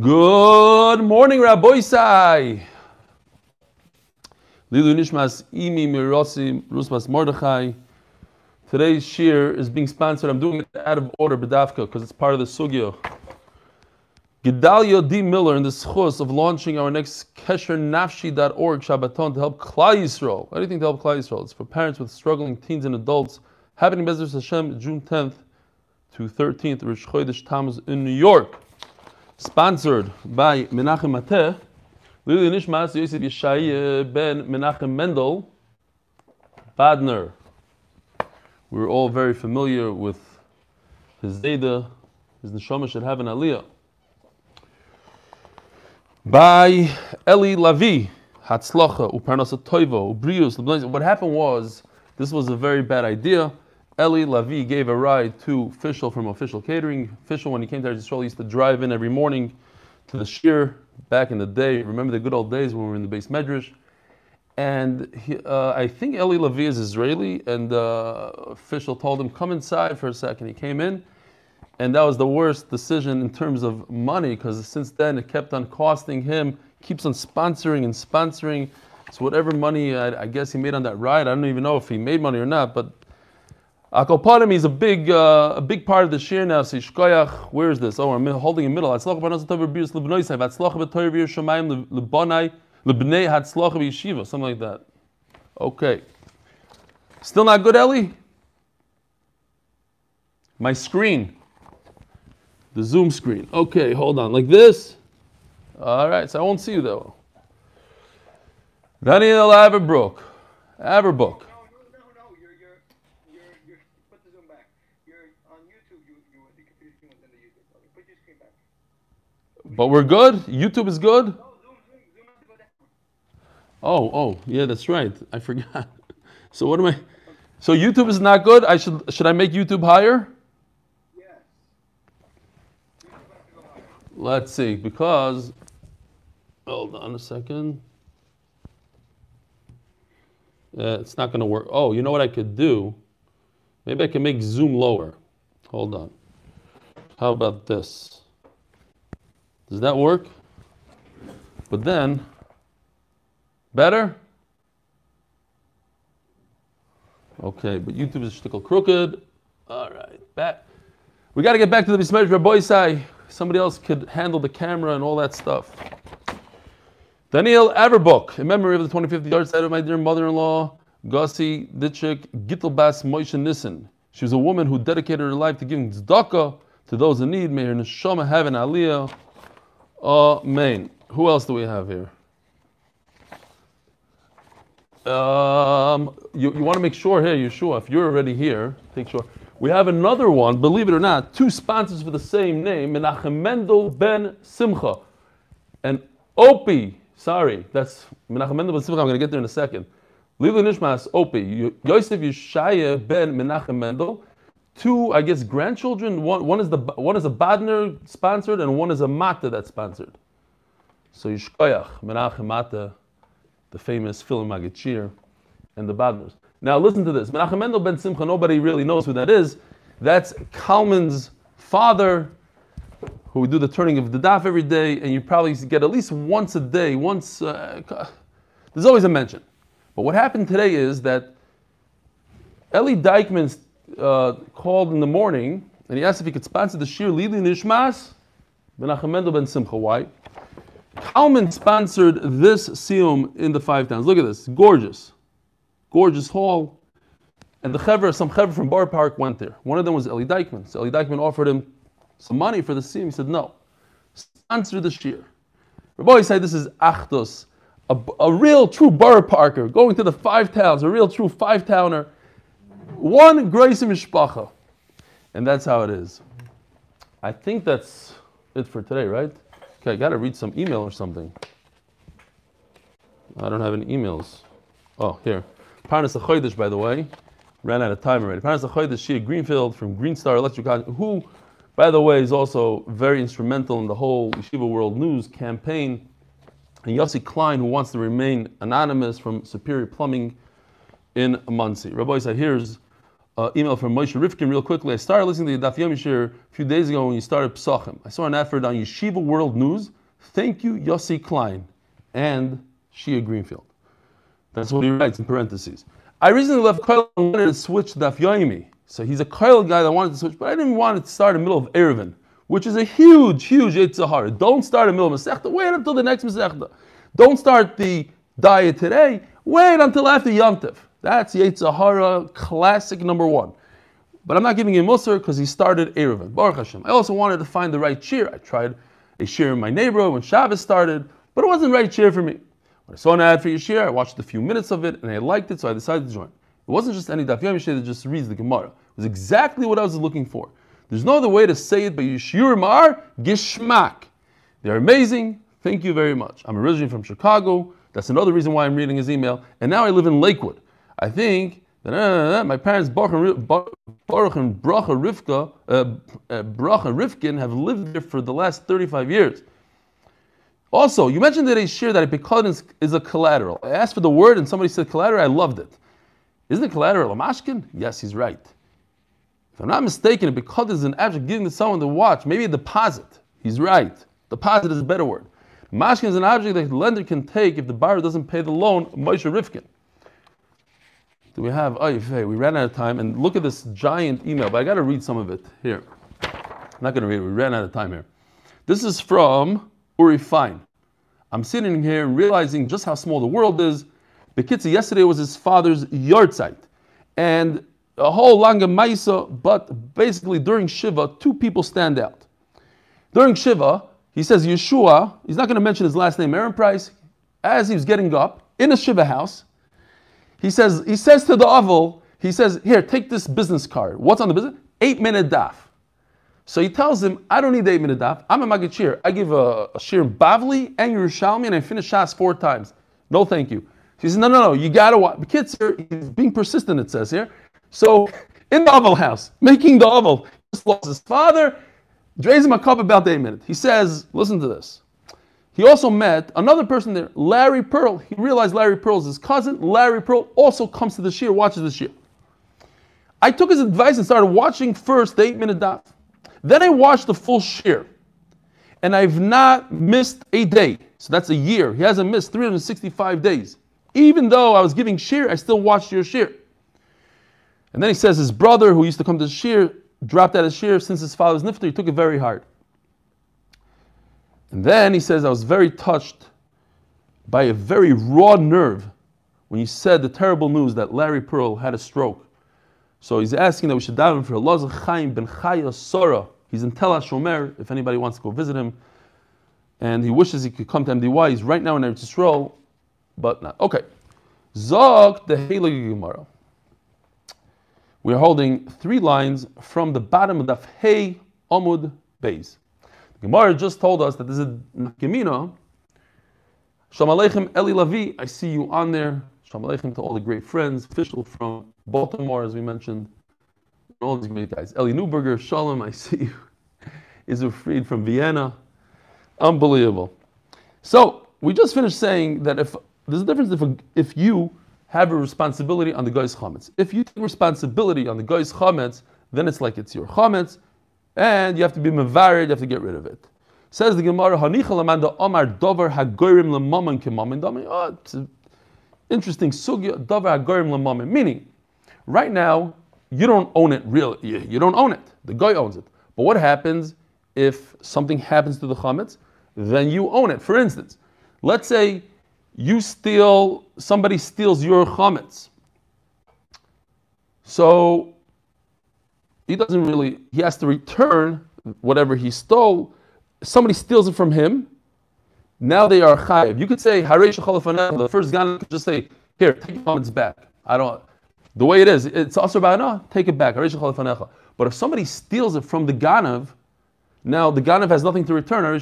Good morning, Rabbi. Lilu Nishmas Imi Mirosi Rusmas Mordechai. Today's shir is being sponsored. I'm doing it out of order, Bedavka, because it's part of the Sugyo. Gedalia D. Miller in the schus of launching our next keshernafshi.org Shabbaton to help Klal Yisrael. Anything to help Klal Yisrael. It's for parents with struggling teens and adults. Happening Bezer Hashem June 10th to 13th, Rosh Chodesh Tammuz in New York sponsored by Menachem Mateh, Lili Nishmas Yosef Yeshai ben Menachem Mendel Badner. We're all very familiar with his Zeda, his Neshama should have an Aliyah. By Eli Lavi, Hatzlacha, Uparnasa Toivo, Ubrius, What happened was, this was a very bad idea. Eli Lavi gave a ride to Fishel from official catering. Fishel, when he came to Israel, he used to drive in every morning to the shir back in the day. Remember the good old days when we were in the base medrash? And he, uh, I think Eli Lavi is Israeli, and uh, Fishel told him, "Come inside for a second. He came in, and that was the worst decision in terms of money, because since then it kept on costing him, keeps on sponsoring and sponsoring. So whatever money I, I guess he made on that ride, I don't even know if he made money or not, but Akopanim is a big, uh, a big part of the shir now. So Shkoyach, where is this? Oh, I'm holding in middle. Hatzlach b'nos tov b'bius l'bnoisay. Hatzlach b'toy v'yir shomayim l'bonai l'bnei hatzlach b'yeshiva. Something like that. Okay. Still not good, Ellie? My screen. The Zoom screen. Okay, hold on. Like this? All right, so I won't see you though. Daniel Averbrook. Averbrook. But we're good? YouTube is good? Oh, oh, yeah, that's right. I forgot. So what am I? So YouTube is not good. I should should I make YouTube higher? Yes. Let's see, because hold on a second. Yeah, it's not going to work. Oh, you know what I could do? Maybe I can make Zoom lower. Hold on. How about this? Does that work? But then, better? Okay, but YouTube is still crooked. All right, back. We got to get back to the Bismarck Rabbi Sai. Somebody else could handle the camera and all that stuff. Daniel Averbuk, in memory of the 25th yard of my dear mother-in-law, Gossi Ditchik Gittelbas Moshe Nissen. She was a woman who dedicated her life to giving tzedakah to those in need. May her neshama have an aliyah. Amen. Who else do we have here? Um, you, you want to make sure here, Yeshua, if you're already here, take sure. We have another one, believe it or not, two sponsors for the same name, Menachem Mendel ben Simcha. And Opie, sorry, that's Menachem Mendel ben Simcha, I'm going to get there in a second. Lila Nishmas, Opie, Yosef Yeshaya ben Menachem Mendel, two, I guess, grandchildren. One, one is the one is a Badner sponsored, and one is a Mata that's sponsored. So Yishkoyach, Menachem Mata, the famous film Magachir, and the Badners. Now listen to this. Menachem Mendel ben Simcha, nobody really knows who that is. That's Kalman's father, who would do the turning of the daf every day, and you probably get at least once a day, once, uh, there's always a mention. But what happened today is that Eli Dykman's uh, called in the morning and he asked if he could sponsor the Shir Lili Nishmas Menachem Mendel ben Simcha. Why? Kalman sponsored this Sium in the Five Towns. Look at this, gorgeous, gorgeous hall. And the chevra, some chevra from Boro Park went there. One of them was Eli Dykman. So Eli Dykman offered him some money for the Sium. He said, no, sponsor the Shir. Rabbi said this is Achtos, a, a real true Borough Parker, going to the Five Towns, a real true Five Towner one grace mishpacha. And that's how it is. I think that's it for today, right? Okay, I got to read some email or something. I don't have any emails. Oh, here. Parnas Chodesh, by the way, ran out of time already. Parnas Chodesh, Shia Greenfield from Green Star Electric, who, by the way, is also very instrumental in the whole Yeshiva World News campaign. And Yossi Klein, who wants to remain anonymous from Superior Plumbing in Monsey. Rabbi said, here's uh, email from Moshe Rifkin real quickly. I started listening to the Daf Yomi Shir a few days ago when you started Psachim. I saw an advert on Yeshiva World News. Thank you, Yossi Klein and Shia Greenfield. That's what he writes in parentheses. I recently left Koil and wanted to switch to Daf Yomi. So he's a Koil guy that wanted to switch, but I didn't want to start in the middle of Eruvin, which is a huge, huge Yitzhahara. Don't start in the middle of Masechta. Wait until the next Masechta. Don't start the diet today. Wait until after Yom Tov. That's Yitzhahara classic number one. But I'm not giving him Musar because he started Eruvin. Baruch Hashem. I also wanted to find the right cheer. I tried a shir in my neighborhood when Shabbos started, but it wasn't right cheer for me. When I saw an ad for Yeshir, I watched a few minutes of it and I liked it, so I decided to join. It wasn't just any Daf Yomi that just reads the Gemara. It was exactly what I was looking for. There's no other way to say it but Yeshir Mar Gishmak. They're amazing. Thank you very much. I'm originally from Chicago. That's another reason why I'm reading his email. And now I live in Lakewood. I think that my parents Baruch and, Bracha Rivka, uh, uh, Bracha Rifkin have lived there for the last 35 years. Also, you mentioned that a shir that a pekadin is, a collateral. I asked for the word and somebody said collateral. I loved it. Isn't it collateral a mashkin? Yes, he's right. If I'm not mistaken, a pekadin is an object giving to someone to watch. Maybe a deposit. He's right. Deposit is a better word. Mashkin is an object that the lender can take if the buyer doesn't pay the loan. Moshe Rifkin. Do we have? Oh, hey, we ran out of time. And look at this giant email, but I got to read some of it here. I'm not going to read it. We ran out of time here. This is from Uri Fine. I'm sitting here realizing just how small the world is. Bekitza, yesterday was his father's yahrzeit. And a whole langa maisa, but basically during Shiva, two people stand out. During Shiva, he says Yeshua, he's not going to mention his last name, Aaron Price, as he was getting up in a Shiva house, he says, he says to the Aval, he says, Here, take this business card. What's on the business? Eight minute daf. So he tells him, I don't need eight minute daf. I'm a Magid I give a, a shir Bavli and Yerushalmi and I finish Shas four times. No, thank you. He says, No, no, no, you gotta watch. The kid's here, he's being persistent, it says here. So in the Oval house, making the Oval, just lost his father, drays him a cup about eight minute. He says, Listen to this. He also met another person there, Larry Pearl. He realized Larry Pearl is his cousin. Larry Pearl also comes to the shir, watches the shir. I took his advice and started watching first the eight minute daf. Then I watched the full shir. And I've not missed a day. So that's a year. He hasn't missed 365 days. Even though I was giving shir, I still watched your shir. And then he says his brother, who used to come to shir, dropped out of shir since his father's nifter. He took it very hard. And then he says, I was very touched by a very raw nerve when you said the terrible news that Larry Pearl had a stroke. So he's asking that we should daven for Allah Chaim ben Chaya Sora He's in Tel HaShomer, if anybody wants to go visit him. And he wishes he could come to MDY. He's right now in Eretz Yisrael, but not. Okay. Zog the Heilige Gemara. We're holding three lines from the bottom of the Hey Amud Beis. Gemara just told us that there's a Nakimina. Shalom Aleichem Eli Lavi. I see you on there. Shalom Aleichem to all the great friends, official from Baltimore, as we mentioned all these great guys. Eli Newberger, Shalom, I see you. Israel Fried from Vienna. Unbelievable. So, we just finished saying that if there's a difference if, if you have a responsibility on the guy's chametz. If you take responsibility on the guy's chametz, then it's like it's your chametz, and you have to be mevarid, you have to get rid of it. Says the Gemara, Hanichal Amanda Omar Dover Hagorim Lamaman Kimamin Dami. Oh, it's an interesting sugya, Dover Hagorim Lamaman. Meaning, right now, you don't own it really. You don't own it. The guy owns it. But what happens if something happens to the chametz? Then you own it. For instance, let's say you steal, somebody steals your chametz. So he doesn't really, he has to return whatever he stole. Somebody steals it from him. Now they are chayiv. You could say, the first guy could just say, here, take your chametz back. I don't, the way it is, it's also about no, take it back. But if somebody steals it from the Ganav, now the Ganav has nothing to return.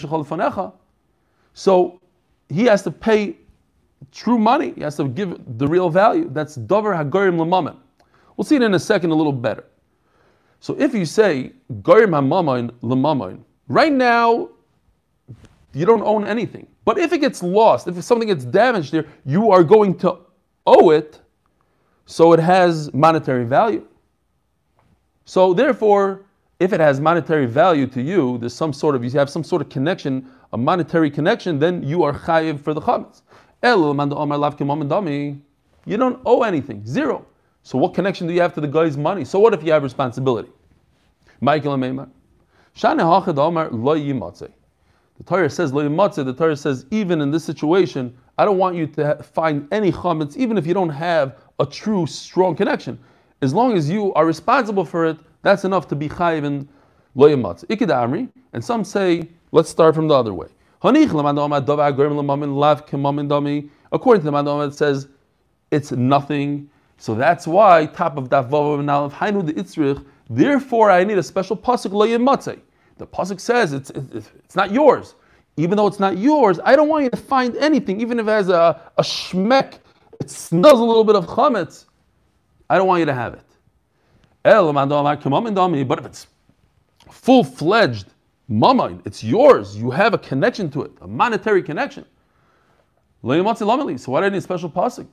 So he has to pay true money. He has to give the real value. That's Dover Hagorim Lamamen. We'll see it in a second a little better. So if you say Gorim Hamamain Lamamin, right now you don't own anything. But if it gets lost, if something gets damaged there, you are going to owe it so it has monetary value. So therefore, if it has monetary value to you, there's some sort of you have some sort of connection, a monetary connection, then you are chayiv for the chametz. You don't owe anything, zero. So what connection do you have to the guy's money? So what if you have responsibility? Michael and The Torah says lo The Torah says even in this situation, I don't want you to find any chametz, even if you don't have a true strong connection. As long as you are responsible for it, that's enough to be chayiv in lo yimatze. amri, and some say, let's start from the other way. According to the Mandama, it says it's nothing. So that's why top of that vav and aleph hainu the itzrich. Therefore, I need a special pasuk lo yimatze. The pasuk says it's, it's it's not yours, even though it's not yours. I don't want you to find anything, even if it has a a shmek. It smells a little bit of chametz. I don't want you to have it. But if it's full fledged mama, it's yours. You have a connection to it, a monetary connection. So why do I need a special pasuk?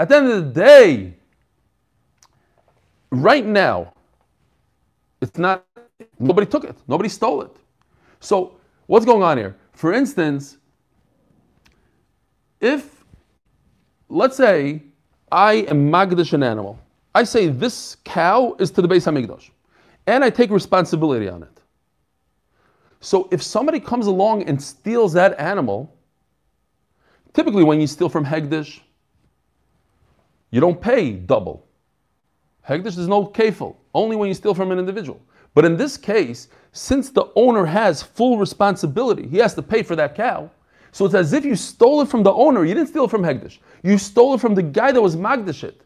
At the end of the day, right now, it's not, nobody took it, nobody stole it. So what's going on here? For instance, if, let's say, I am Magdash an animal, I say this cow is to the Beis Hamikdash, and I take responsibility on it. So if somebody comes along and steals that animal, typically when you steal from Hegdish, you don't pay double. Hegdish is no kafel, only when you steal from an individual. But in this case, since the owner has full responsibility, he has to pay for that cow. So it's as if you stole it from the owner. You didn't steal it from Hegdish. You stole it from the guy that was Magdish it.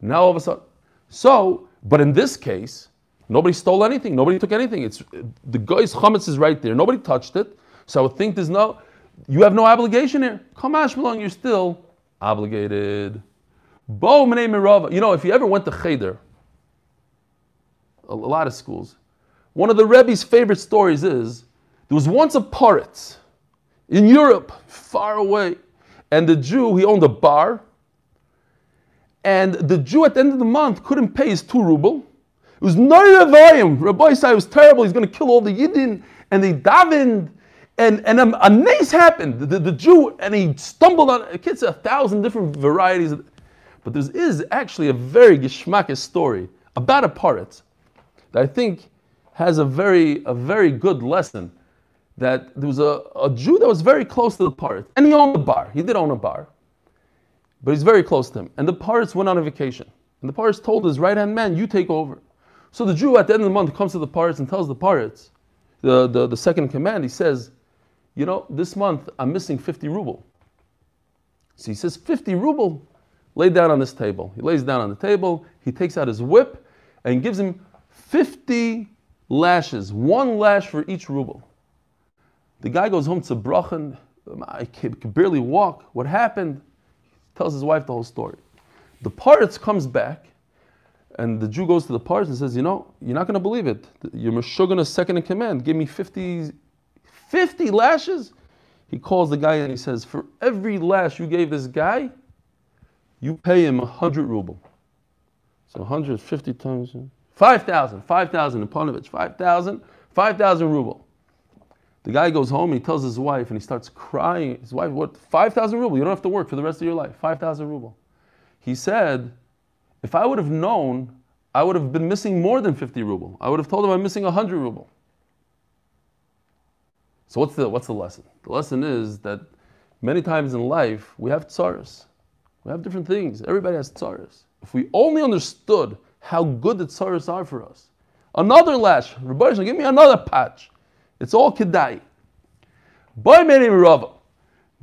Now all of a sudden. So, but in this case, nobody stole anything. Nobody took anything. It's the guy's chametz is right there. Nobody touched it. So I would think there's no, you have no obligation here. Come Ashmelon, you're still obligated. Bo Mirava. You know, if you ever went to Cheder, a lot of schools, one of the Rebbe's favorite stories is there was once a poritz in Europe, far away. And the Jew, he owned a bar. And the Jew at the end of the month couldn't pay his two ruble. It was Noirevayim. Rabbi it was terrible. He's going to kill all the Yidden. And they davened. And, and a, a nace happened. The, the, Jew, and he stumbled on. Kids, a thousand different varieties. But there is actually a very geschmackes story about a parrot that I think has a very, a very good lesson that there was a, a Jew that was very close to the parrot. and he owned a bar. He did own a bar, but he's very close to him. And the Paritz went on a vacation, and the Paritz told his right hand man, "You take over." So the Jew at the end of the month comes to the pirates and tells the pirates, the, the, the second command, he says, "You know, this month I'm missing 50 ruble." So he says, 50 ruble, lay down on this table. He lays down on the table, he takes out his whip, and gives him 50 lashes, one lash for each ruble. The guy goes home to Brachen. I can barely walk. What happened? He tells his wife the whole story. The pirates comes back, and the Jew goes to the Paritz and says, You know, you're not going to believe it. Your Meshuggah second in command. Give me 50, 50 lashes. He calls the guy and he says, For every lash you gave this guy, you pay him 100 ruble. So 150 times 5,000, 5,000 in Panovich, 5,000, 5,000 ruble. The guy goes home, he tells his wife, and he starts crying. His wife, what, 5,000 ruble? You don't have to work for the rest of your life. 5,000 ruble. He said, if I would have known, I would have been missing more than 50 ruble. I would have told him I'm missing 100 ruble. So what's the, what's the lesson? The lesson is that many times in life, we have tsaras. We have different things. Everybody has tsaras. If we only understood how good the tsaras are for us. Another lash. Rabbi, give me another patch. It's all kedai. Boy many Rava.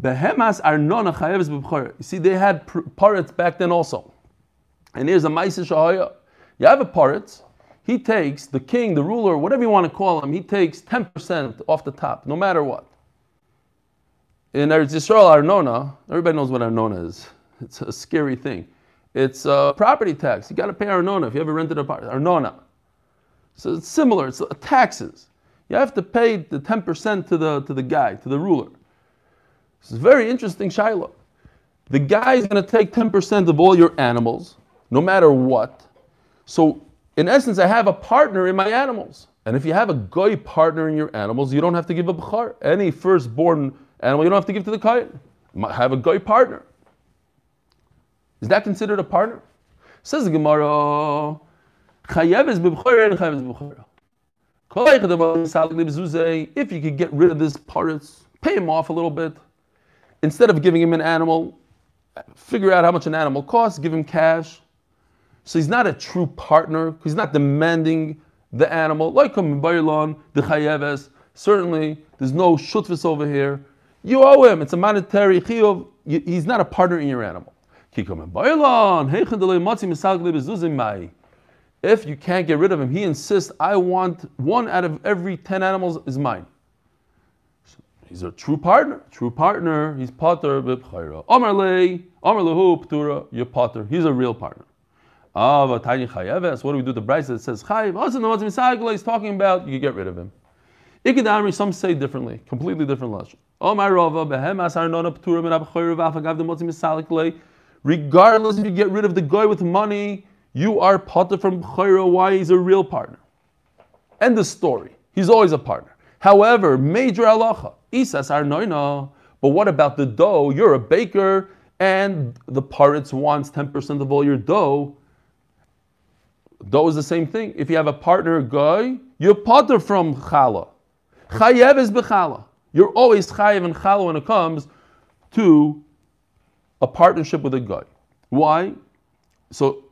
Behemas are non. You see, they had parrots back then also. And here's a ma'isa shahaya. You have a parrot. He takes the king, the ruler, whatever you want to call him. He takes ten percent off the top, no matter what. In Eretz Yisrael, Arnona, everybody knows what Arnona is. It's a scary thing. It's a property tax. You got to pay Arnona if you ever rented a apartment. Arnona. So it's similar. It's uh, taxes you have to pay the 10% to the, to the guy, to the ruler. This is very interesting, Shiloh. the guy is going to take 10% of all your animals, no matter what. So, in essence, I have a partner in my animals. And if you have a goy partner in your animals, you don't have to give a bchar. Any firstborn animal, you don't have to give to the kayan. Have a goy partner. Is that considered a partner? Says the Gemara, chayev is and chayev is. If you could get rid of this parrots, pay him off a little bit. Instead of giving him an animal, figure out how much an animal costs, give him cash. So he's not a true partner. He's not demanding the animal. Like him the chayeves. Certainly, there's no shutvis over here. You owe him. It's a monetary chiyuv. He's not a partner in your animal. If you can't get rid of him, he insists, I want one out of every 10 animals is mine. He's a true partner. True partner. He's b'pchayra. Omar le, Omar lehu you're pater. He's a real partner. Ah, what do we do the Bryce that says chayev. Also, the chayiv? He's talking about you get rid of him. Ikidamri, some say differently, completely different lashon. Omar rava behem asar nona ptura min abchayra v'afagav the motzim misalik Regardless if you get rid of the guy with money, you are potter from Chayra, why he's a real partner. End the story. He's always a partner. However, major halacha, isas are noina. But what about the dough? You're a baker, and the parrots wants 10% of all your dough. Dough is the same thing. If you have a partner guy, you're potter from chala. Chayev is bechala. You're always chayev and chala when it comes to a partnership with a guy. Why? So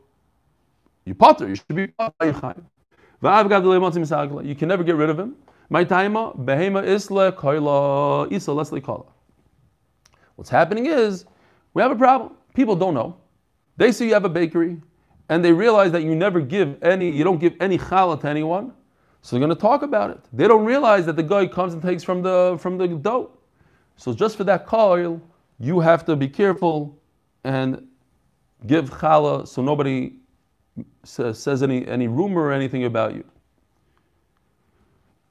you potter, you should be potter. You can never get rid of him. My taima, behema isla koila, isa lesli kola. What's happening is we have a problem. People don't know. They see you have a bakery and they realize that you never give any, you don't give any challah to anyone. So they're going to talk about it. They don't realize that the guy comes and takes from the from the dough. So just for that coil, you have to be careful and give challah so nobody says any, any rumor or anything about you.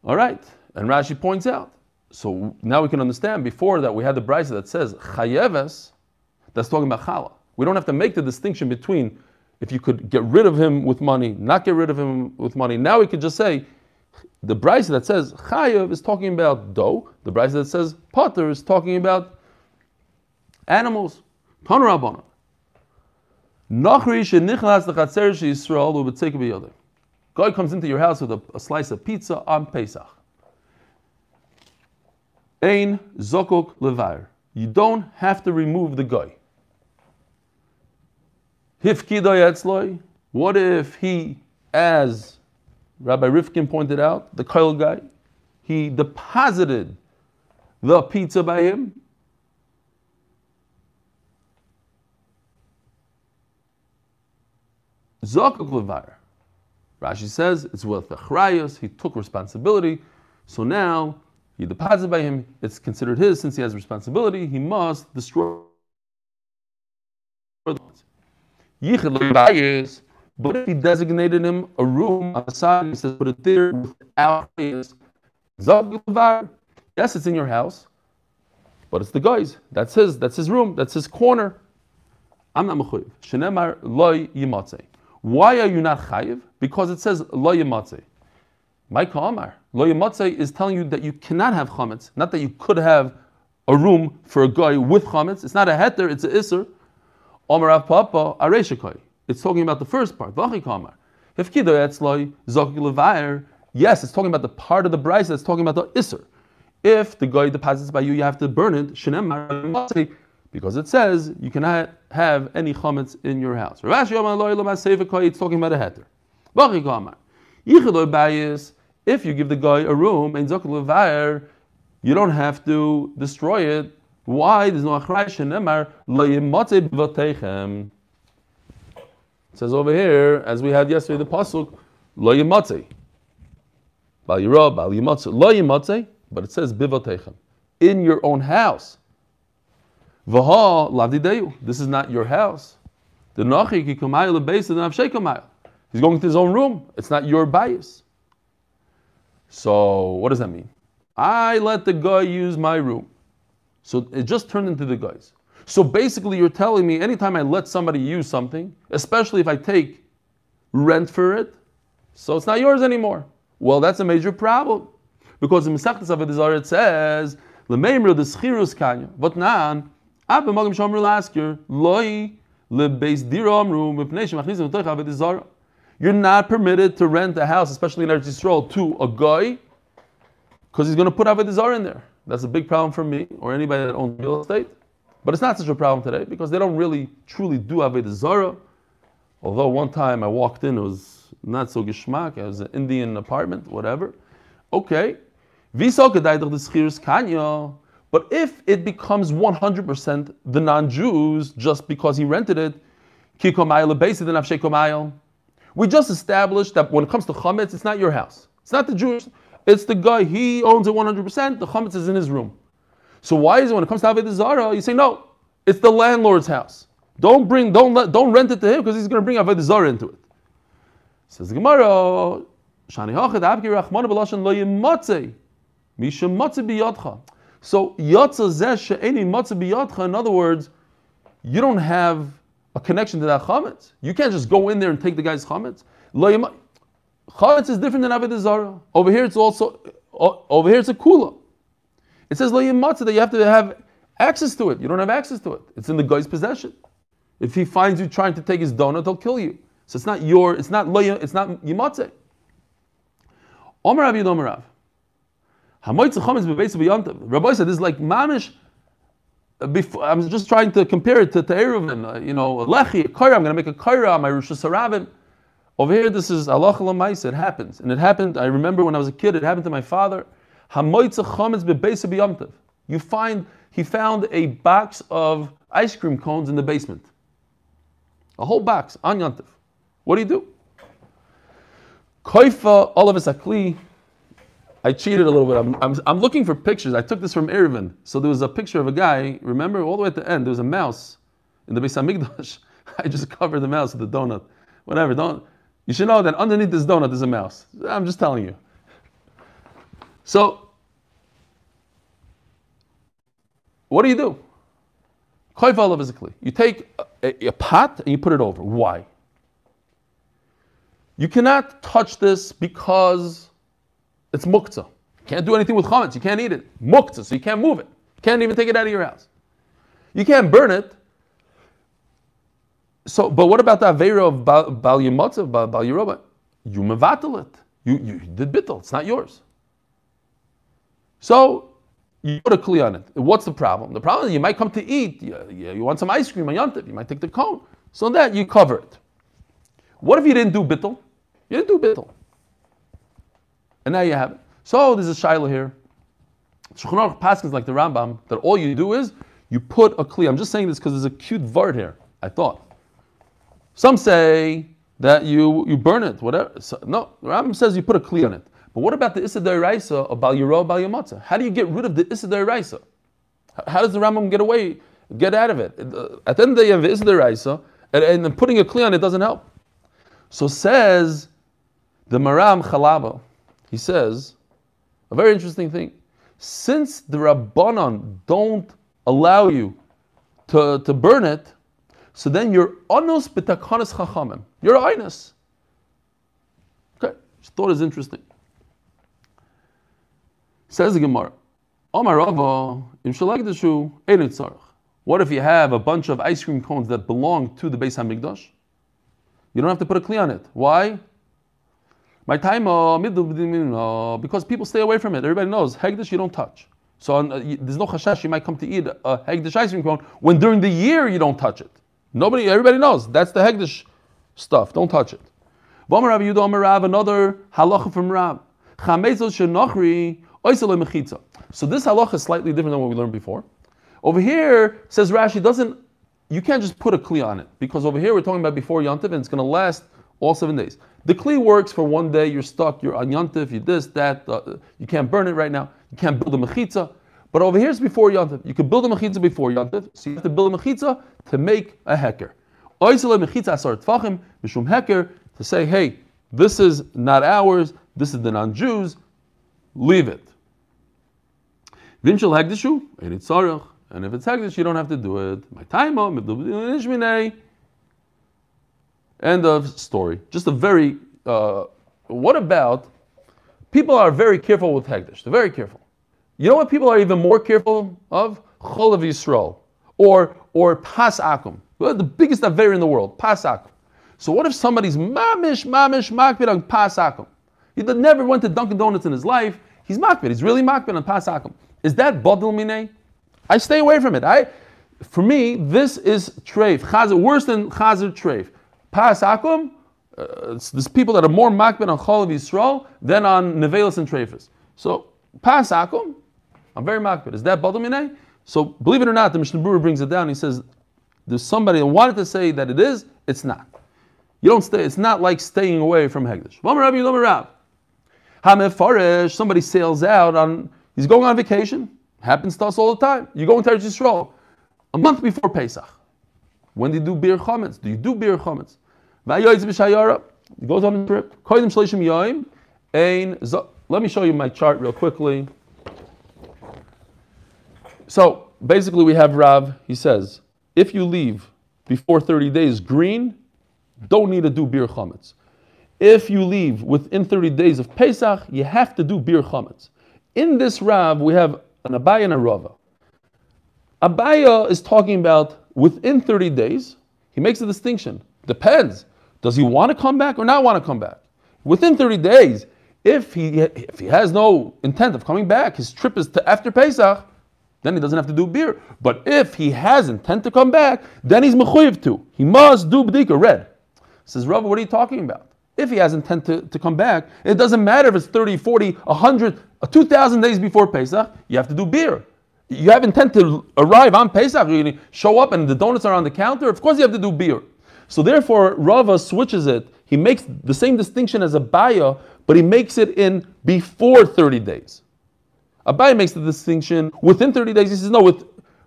All right, and Rashi points out. So now we can understand. Before that, we had the brisa that says chayeves. That's talking about challah. We don't have to make the distinction between if you could get rid of him with money, not get rid of him with money. Now we could just say the brisa that says chayev is talking about dough. The brisa that says potter is talking about animals. Tanrabana. Nachri shenichlas lechatzer sheYisrael u'b'tzek b'yodeh. Guy comes into your house with a, a, slice of pizza on Pesach. Ein zokok levair. You don't have to remove the guy. What if he, as Rabbi Rifkin pointed out, the Koil guy, he deposited the pizza by him Zakuk levar. Rashi says it's with the chrayos. He took responsibility, so now he deposited by him. It's considered his since he has responsibility. He must destroy. Yichid but if he designated him a room on the side, he says, put it there without Yes, it's in your house, but it's the guy's. That's his. That's his room. That's his corner. I'm not mechuyev. Shenemar loy yimatzei. Why are you not chayiv? Because it says lo yematzeh. Micah Amar. Lo yematzeh is telling you that you cannot have chametz, not that you could have a room for a guy with chametz. It's not a heter, it's a iser. Omar Av Papa Areshakai. It's talking about the first part. Amar. If etzloi zokik levayer. Yes, it's talking about the part of the brisa that's talking about the iser. If the guy deposits by you, you have to burn it. Shenem because it says you cannot have any chametz in your house. Rashi it's talking about a heter. If you give the guy a room and you don't have to destroy it. Why? There's no achrei shenemar lo It says over here, as we had yesterday, the pasuk lo yimatze. Bal yirah, bal yimatze, lo yimatze, but it says bivotechem, in your own house. This is not your house. The He's going to his own room. It's not your bias. So what does that mean? I let the guy use my room. So it just turned into the guys. So basically, you're telling me anytime I let somebody use something, especially if I take rent for it, so it's not yours anymore. Well, that's a major problem. Because in Mesachtes Avodah Zarah it says, L'meimru the schirus kanya. But nan, Abba Magim Shomru Lasker, Loi lebeis dira amru mipnei shemachnisim v'toich Avodah Zarah. You're not permitted to rent a house, especially in Eretz Yisrael, to a guy, because he's going to put Avodah Zarah in there. That's a big problem for me or anybody that owns real estate. But it's not such a problem today because they don't really truly do Avodah Zarah. Although one time I walked in, it was not so geschmack. It was an Indian apartment, whatever. Okay. But if it becomes 100% the non-Jews just because he rented it, we just established that when it comes to chametz, it's not your house. It's not the Jewish. It's the guy. He owns it 100%. The chametz is in his room. So why is it when it comes to Avodah Zarah, you say no, it's the landlord's house. Don't bring, don't let, don't rent it to him because he's going to bring Avodah Zarah into it. Says the Gemara, Shani. So Yatza Zeh She'eni Matzeh B'Yadcha. In other words, you don't have a connection to that chametz. You can't just go in there and take the guy's chametz. Chametz is different than Avodah Zarah. Over here, it's also over here it's a kula. It says lo matzah that you have to have access to it. You don't have access to it. It's in the guy's possession. If he finds you trying to take his donut, he'll kill you. So it's not your. It's not lo. It's not yimatzeh. Omer Rav Yud Rav. Hamoitz chametz bebeis b'yantav. Rabbi said this is like mamish before, I'm just trying to compare it to, to Eruvin, uh, you know, Lechi, Kaira, I'm going to make a Kaira on my Rosh Hashanah. Over here, this is Allah Lamais, it happens. And it happened, I remember when I was a kid, it happened to my father. You find, he found a box of ice cream cones in the basement. A whole box, on Yantiv. What do you do? Koifa Olavis Akli, I cheated a little bit. I'm, I'm, I'm, looking for pictures. I took this from Eruvin. So there was a picture of a guy. Remember, all the way at the end, there was a mouse in the Beis Hamikdash. I just covered the mouse with the donut. Whatever. Don't. You should know that underneath this donut is a mouse. I'm just telling you. So, what do you do? physically. You take a, a pot and you put it over. Why? You cannot touch this because it's muktzah. You can't do anything with chametz. You can't eat it. Muktzah, so you can't move it. You can't even take it out of your house. You can't burn it. So, but what about the avera of bal, yimotzav, bal, yiroba? You mevatel it. You, you did bittel. It's not yours. So you put a kli on it. What's the problem? The problem is you might come to eat. You, you, want some ice cream on. You might take the cone. So that you cover it. What if you didn't do bittel? You didn't do bittel. And now you have it. So there's a shiloh here. Shulchan Aruch is like the Rambam that all you do is you put a kli. I'm just saying this because there's a cute vart here. I thought. Some say that you you burn it, whatever. So, no, the Rambam says you put a kli on it. But what about the Issa Raisa of Bal Yiro Bal? How do you get rid of the Issa Raisa? How does the Rambam get away, get out of it? At the end of the day, the Issa Raisa, and, and putting a kli on it doesn't help. So says the Maharam Chalava. He says a very interesting thing. Since the Rabbanon don't allow you to, to burn it, so then you're onus b'takanas chachamim. You're. Okay, just thought is interesting. Says the Gemara, Omar Rava, im shalagdashu tzarach. What if you have a bunch of ice cream cones that belong to the Beis Hamikdash? You don't have to put a kli on it. Why? My time, uh, uh, because people stay away from it. Everybody knows, Hegdish you don't touch. So uh, there's no chashash you might come to eat a Hegdish ice cream cone when during the year you don't touch it. Nobody, everybody knows, that's the Hegdish stuff, don't touch it. Another halacha from Rav. So this halacha is slightly different than what we learned before. Over here, says Rashi, doesn't you can't just put a kli on it because over here we're talking about before Yontif and it's going to last all seven days. The kli works for one day, you're stuck, you're on yontif, you this, that, uh, you can't burn it right now, you can't build a mechitza. But over here it's before yontif. You can build a mechitza before yontif, so you have to build a mechitza to make a hecker. Oisele mechitza asar tfachim, mishum hecker, to say, hey, this is not ours, this is the non-Jews, leave it. Vinchel hagdishu, erit sarach, And if it's Hekdesh, you don't have to do it. My time, End of story. Just a very, uh, what about, people are very careful with Hekdesh. They're very careful. You know what people are even more careful of? Chol of Yisrael. Or, or Pas Akum. The biggest Aver in the world, Pas Akum. So what if somebody's mamish, mamish, makbid on Pas Akum? He never went to Dunkin' Donuts in his life. He's makbid. He's really makbid on Pas Akum. Is that Badil Mineh? I stay away from it. I, for me, this is treif. Chazer, worse than chazer treif. Pas akum, uh, there's people that are more makbid on Chol of Yisrael than on Nevelis and Treifus. So, pas akum, I'm very makbid. Is that Badal So, believe it or not, the Mishnah Berurah brings it down. He says, there's somebody that wanted to say that it is, it's not. You don't stay, it's not like staying away from Hegdish. Somebody sails out on, he's going on vacation. Happens to us all the time. You go into Eretz Yisrael a month before Pesach. When do you do beer chametz? Do you do beer chametz? He goes on a trip. Let me show you my chart real quickly. So basically, we have Rav. He says, if you leave before 30 days green, don't need to do beer chametz. If you leave within 30 days of Pesach, you have to do beer chametz. In this Rav, we have an Abaya and a Rava. Abaya is talking about within 30 days. He makes a distinction. Depends. Does he want to come back or not want to come back? Within 30 days, if he if he has no intent of coming back, his trip is to after Pesach, then he doesn't have to do beer. But if he has intent to come back, then he's mechuyev to. He must do bdika red. Says Rava, what are you talking about? If he has intent to, to come back, it doesn't matter if it's 30, 40, 100, 2,000 days before Pesach, you have to do beer. You have intent to arrive on Pesach, to show up and the donuts are on the counter, of course you have to do beer. So therefore, Rava switches it. He makes the same distinction as Abaya, but he makes it in before 30 days. Abaya makes the distinction within 30 days. He says, no, with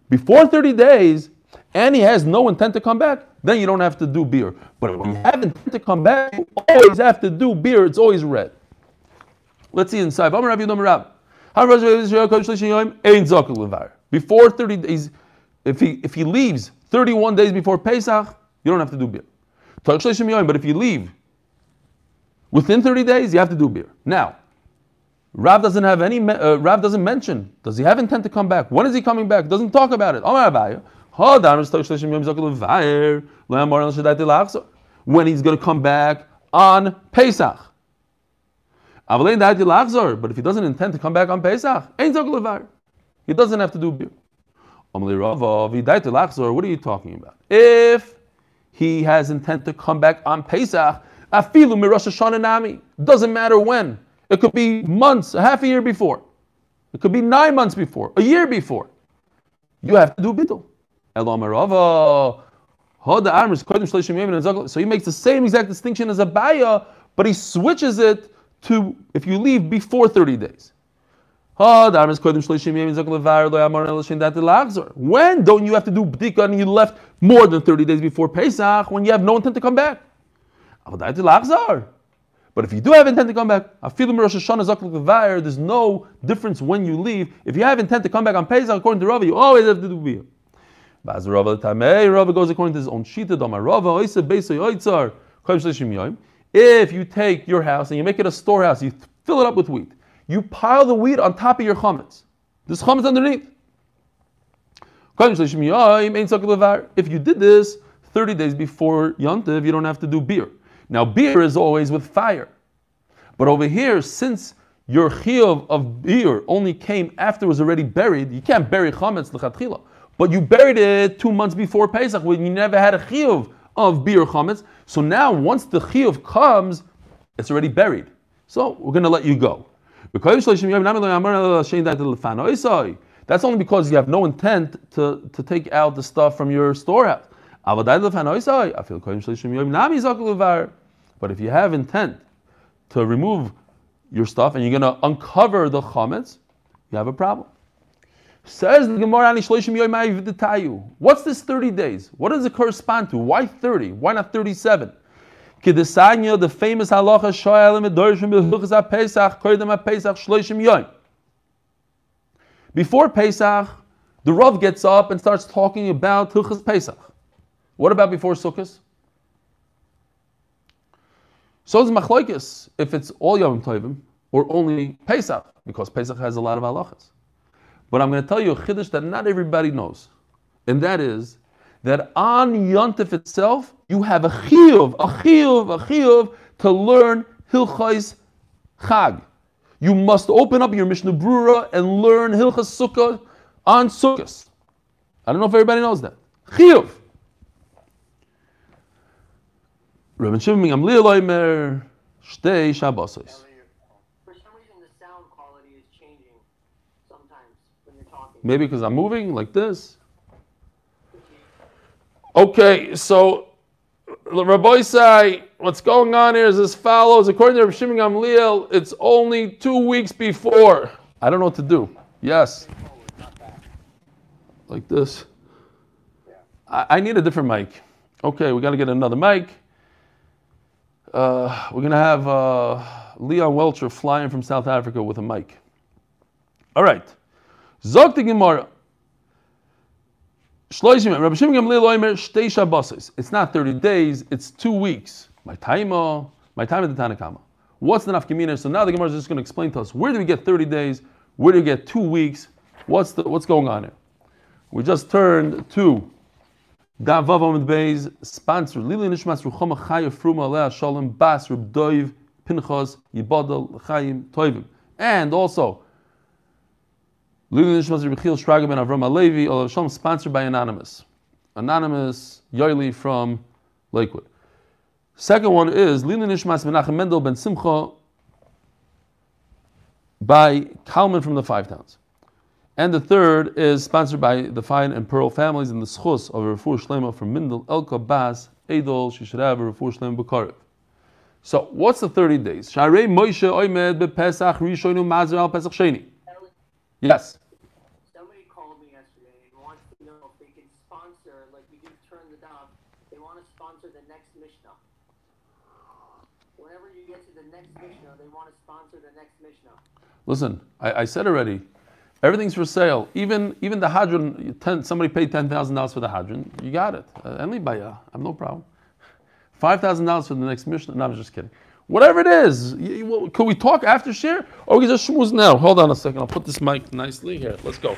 before 30 days, and he has no intent to come back, then you don't have to do beer. But when you have intent to come back, you always have to do beer. It's always red. Let's see inside. Before 30 days, if he, if he leaves 31 days before Pesach, you don't have to do beer. But if you leave within 30 days, you have to do beer. Now, Rav doesn't have any. Uh, Rav doesn't mention. Does he have intent to come back? When is he coming back? Doesn't talk about it. When he's going to come back on Pesach. But if he doesn't intend to come back on Pesach, he doesn't have to do beer. What are you talking about? If he has intent to come back on Pesach. Doesn't matter when. It could be months, a half a year before. It could be nine months before, a year before. You have to do bittul. So he makes the same exact distinction as a Abaya, but he switches it to if you leave before 30 days. When don't you have to do bdika and you left more than 30 days before Pesach when you have no intent to come back? But if you do have intent to come back, there's no difference when you leave. If you have intent to come back on Pesach, according to Rava, you always have to do beer. Rava goes according to his own shita. If you take your house and you make it a storehouse, you fill it up with wheat you pile the wheat on top of your chametz. There's chametz underneath. If you did this 30 days before Yontiv, you don't have to do beer. Now, beer is always with fire. But over here, since your chiyuv of beer only came after it was already buried, you can't bury chametz l'chatchila. But you buried it two months before Pesach when you never had a chiyuv of beer chametz. So now, once the chiyuv comes, it's already buried. So we're going to let you go. That's only because you have no intent to, to take out the stuff from your storehouse. But if you have intent to remove your stuff and you're going to uncover the chametz, you have a problem. Says the Gemara, what's this 30 days? What does it correspond to? Why 30? Why not 37? Kedesanya, the famous halacha. Before Pesach, the Rav gets up and starts talking about Hilchas Pesach. What about before Sukkot? So is Machlokes if it's all Yom Tovim or only Pesach, because Pesach has a lot of halachas. But I'm going to tell you a chiddush that not everybody knows, and that is that on Yontif itself you have a chiyuv, a chiyuv, a chiyuv to learn Hilchais Chag. You must open up your Mishnah Berurah and learn Hilchas Sukkah on Sukkot. I don't know if everybody knows that. Chiyuv. Rabbi Shimon Gamliel Oimer Shtei Shabbosos. For some reason, the sound quality is changing sometimes when you're talking. Maybe because I'm moving like this. Okay, so Rabbi say what's going on here is as follows. According to Rabbi Shimon Gamliel, it's only two weeks before. I don't know what to do. Yes. Like this. I, I need a different mic. Okay, we got to get another mic. Uh, we're gonna have uh, Leon Welcher flying from South Africa with a mic. All right. Zog the Gemara. It's not 30 days, it's two weeks. My time, my time at the Tanakama. What's the nafkamina? So now the Gemara is just going to explain to us where do we get 30 days? Where do we get two weeks? What's the, what's going on here? We just turned to Daf Vav Amud Beis, sponsor Lili Nishmas Ruchoma Chaya Fruma Alea Shalom Bas Reb Doiv Pinchas Yibadal Chaim Toivim. And also Lili Nishmas Reb Chil Shraga Avram Alevi Olav Shalom sponsored by Anonymous. Anonymous Yoili from Lakewood. Second one is Lili Nishmas Menachem Mendel Ben Simcha by Kalman from the Five Towns. And the third is sponsored by the Fine and Pearl families in the Schus of Rafur Shlema from Mindel Elka Bas Edol Shishrav Rafur Shlema Bukarev. So what's the 30 days? Sharei Moshe Oimed BePesach Rishonu Al Pesach Sheni. Yes. Somebody called me yesterday and wants to know if they can sponsor, like we do turn the dog, they want to sponsor the next Mishnah. Whenever you get to the next Mishnah, they want to sponsor the next Mishnah. Listen, I, I said already, everything's for sale. Even even the hadran, ten, somebody paid ten thousand dollars for the hadran. You got it. Uh, Only I have no problem. Five thousand dollars for the next Mishnah. No, I'm just kidding. Whatever it is, you- well, can we talk after share, or we just schmooze now? Hold on a second. I'll put this mic nicely here. Let's go.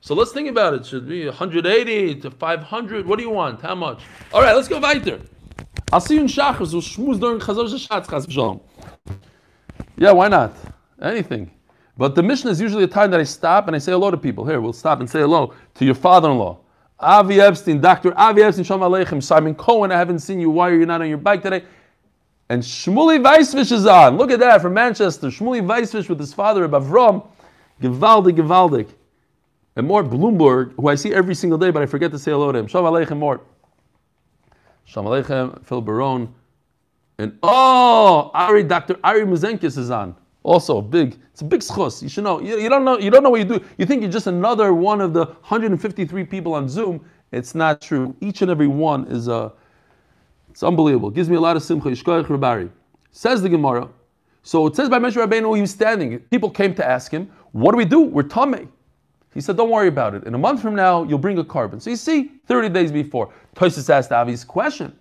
So let's think about it. Should be 180 to 500. What do you want? How much? All right, let's go weiter. I'll see you in Shachar. So schmooze during Chazar. Yeah, why not? Anything. But the Mishnah is usually a time that I stop and I say hello to people. Here, we'll stop and say hello to your father-in-law. Avi Epstein, Dr. Avi Epstein, Shalom Aleichem, Simon Cohen, I haven't seen you. Why are you not on your bike today? And Shmuley Weisfish is on. Look at that from Manchester. Shmuley Weisfish with his father, Avram. Givaldik, Givaldik. And Mort Bloomberg, who I see every single day, but I forget to say hello to him. Shalom Aleichem, Mort. Shalom Aleichem, Phil Barone. And oh, Ari, Dr. Ari Muzenkis is on. Also big. It's a big schos. You should know. You, you don't know. You don't know what you do. You think you're just another one of the 153 people on Zoom. It's not true. Each and every one is a. It's unbelievable. gives me a lot of simcha. Yishkoyach Rabari. Says the Gemara. So it says by Moshe Rabbeinu he was standing. People came to ask him, "What do we do? We're Tameh." He said, "Don't worry about it. In a month from now, you'll bring a korban." So you see, 30 days before, Tosis asked the obvious question.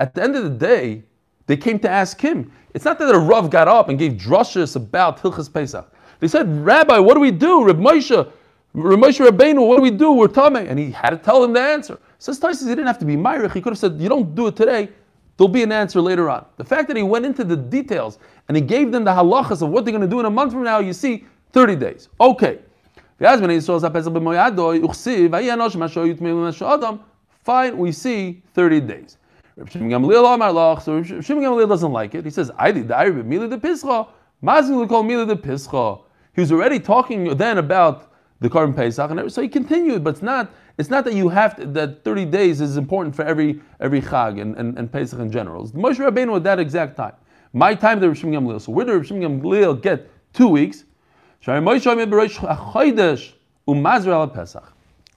At the end of the day, they came to ask him. It's not that a Rav got up and gave drushes about Hilchas Pesach. They said, Rabbi, what do we do? Reb Moshe, Reb Moshe Rabbeinu, what do we do? We're Tameh. And he had to tell them the answer. Says Taisus, he didn't have to be Myrich. He could have said, you don't do it today. There'll be an answer later on. The fact that he went into the details and he gave them the halachas of what they're going to do in a month from now, you see, 30 days. Okay. Fine, we see 30 days. Shimon Gamliel Amar Lach, so Shimon Gamliel doesn't like it. He says, I did the Mila de Pischa. Mazil call Mila de Pischa. He was already talking then about the Karban Pesach, and so he continued. But it's not. It's not that you have to, that 30 days is important for every every Chag and, and, and Pesach in general. It's Moshe Rabbeinu at that exact time. My time, the Reb Shimon Gamliel. So where did Reb Shimon Gamliel get two weeks?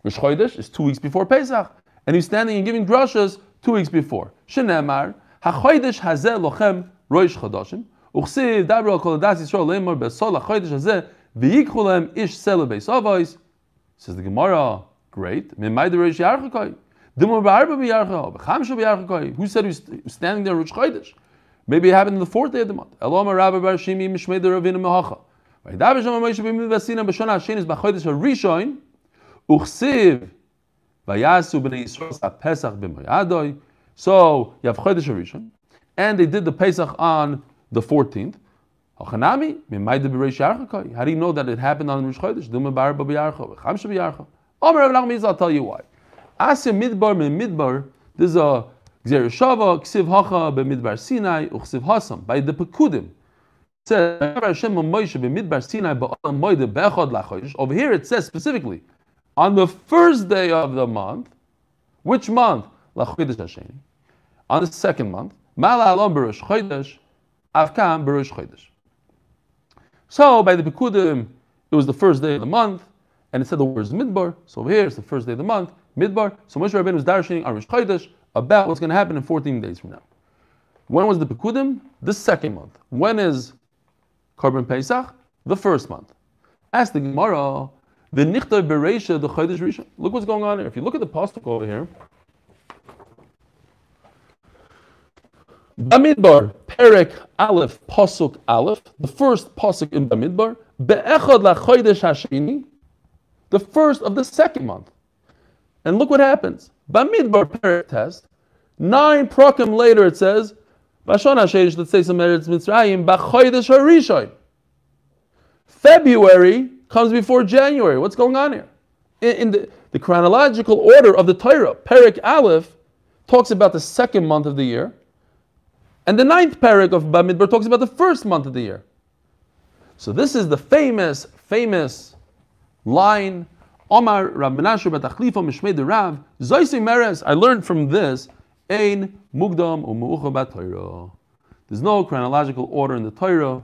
Rosh Chodesh is two weeks before Pesach, and he's standing and giving drushes two weeks before. Shenemar, HaChodesh hazeh lochem roish chodashim, uchsiv dabra kol adas Yisrael lemar besol HaChodesh hazeh v'yikchu lehem ish selu beis avos. Says the Gemara, Great. Mimai the Reish Yarchakai. Dimur Ba'arba B'Yarcha, B'Chamsha B'Yarchakai. Who said he was standing there in Rosh Chodesh? Maybe it happened in the fourth day of the month. Eloma Rabbi Bar Shimi Mishmei the Ravina Mehacha. Vayidav Shem Moshe B'Mid Vasina B'Shana Hashem B'Chodesh HaRishon Uchsiv Vayasu B'nei Yisrael Sa Pesach. So you have Chodesh HaRishon, and they did the Pesach on the 14th. Hachanami, Mimayde B'Reish Yarchakai. How do you know that it happened on Rosh Chodesh? Duma Bar. Omer Rav Nachman I'll tell you why. Midbar Midbar, there's a Gzer Shava, Ksiv Hacha B'Midbar Sinai, Uchsiv Hasam. By the Pekudim. Over here it says specifically, on the first day of the month, which month? On the second month, B'Rosh Chodesh, Avkam B'Rosh Chodesh. So by the Pekudim, it was the first day of the month, and it said the words Midbar. So here, it's the first day of the month, Midbar. So Moshe Rabbeinu was darshaning on Rosh Chodesh about what's going to happen in 14 days from now. When was the Pekudim? The second month. When is Korban Pesach? The first month. Ask the Gemara, the Nichta Bereisha, the Chodesh Rishon. Look what's going on here. If you look at the pasuk over here, Bamidbar, Perek Aleph, Pasuk Aleph, the first Pasuk in Bamidbar, Be'echad lachodesh hashini, the first of the second month. And look what happens. Bamidbar Perek test, nine prokim later it says, Vashon HaSheirish, let's say some Eretz Mitzrayim, B'chodesh HaRishon. February comes before January. What's going on here? In, in the, the chronological order of the Torah, Perek Aleph talks about the second month of the year, and the ninth parak of Bamidbar talks about the first month of the year. So this is the famous, famous line. Omar Rab Menashe Batachlifa Mishmei de Rav Zoisi Meres. I learned from this. Ein Mugdam Umucha Torah. There's no chronological order in the Torah.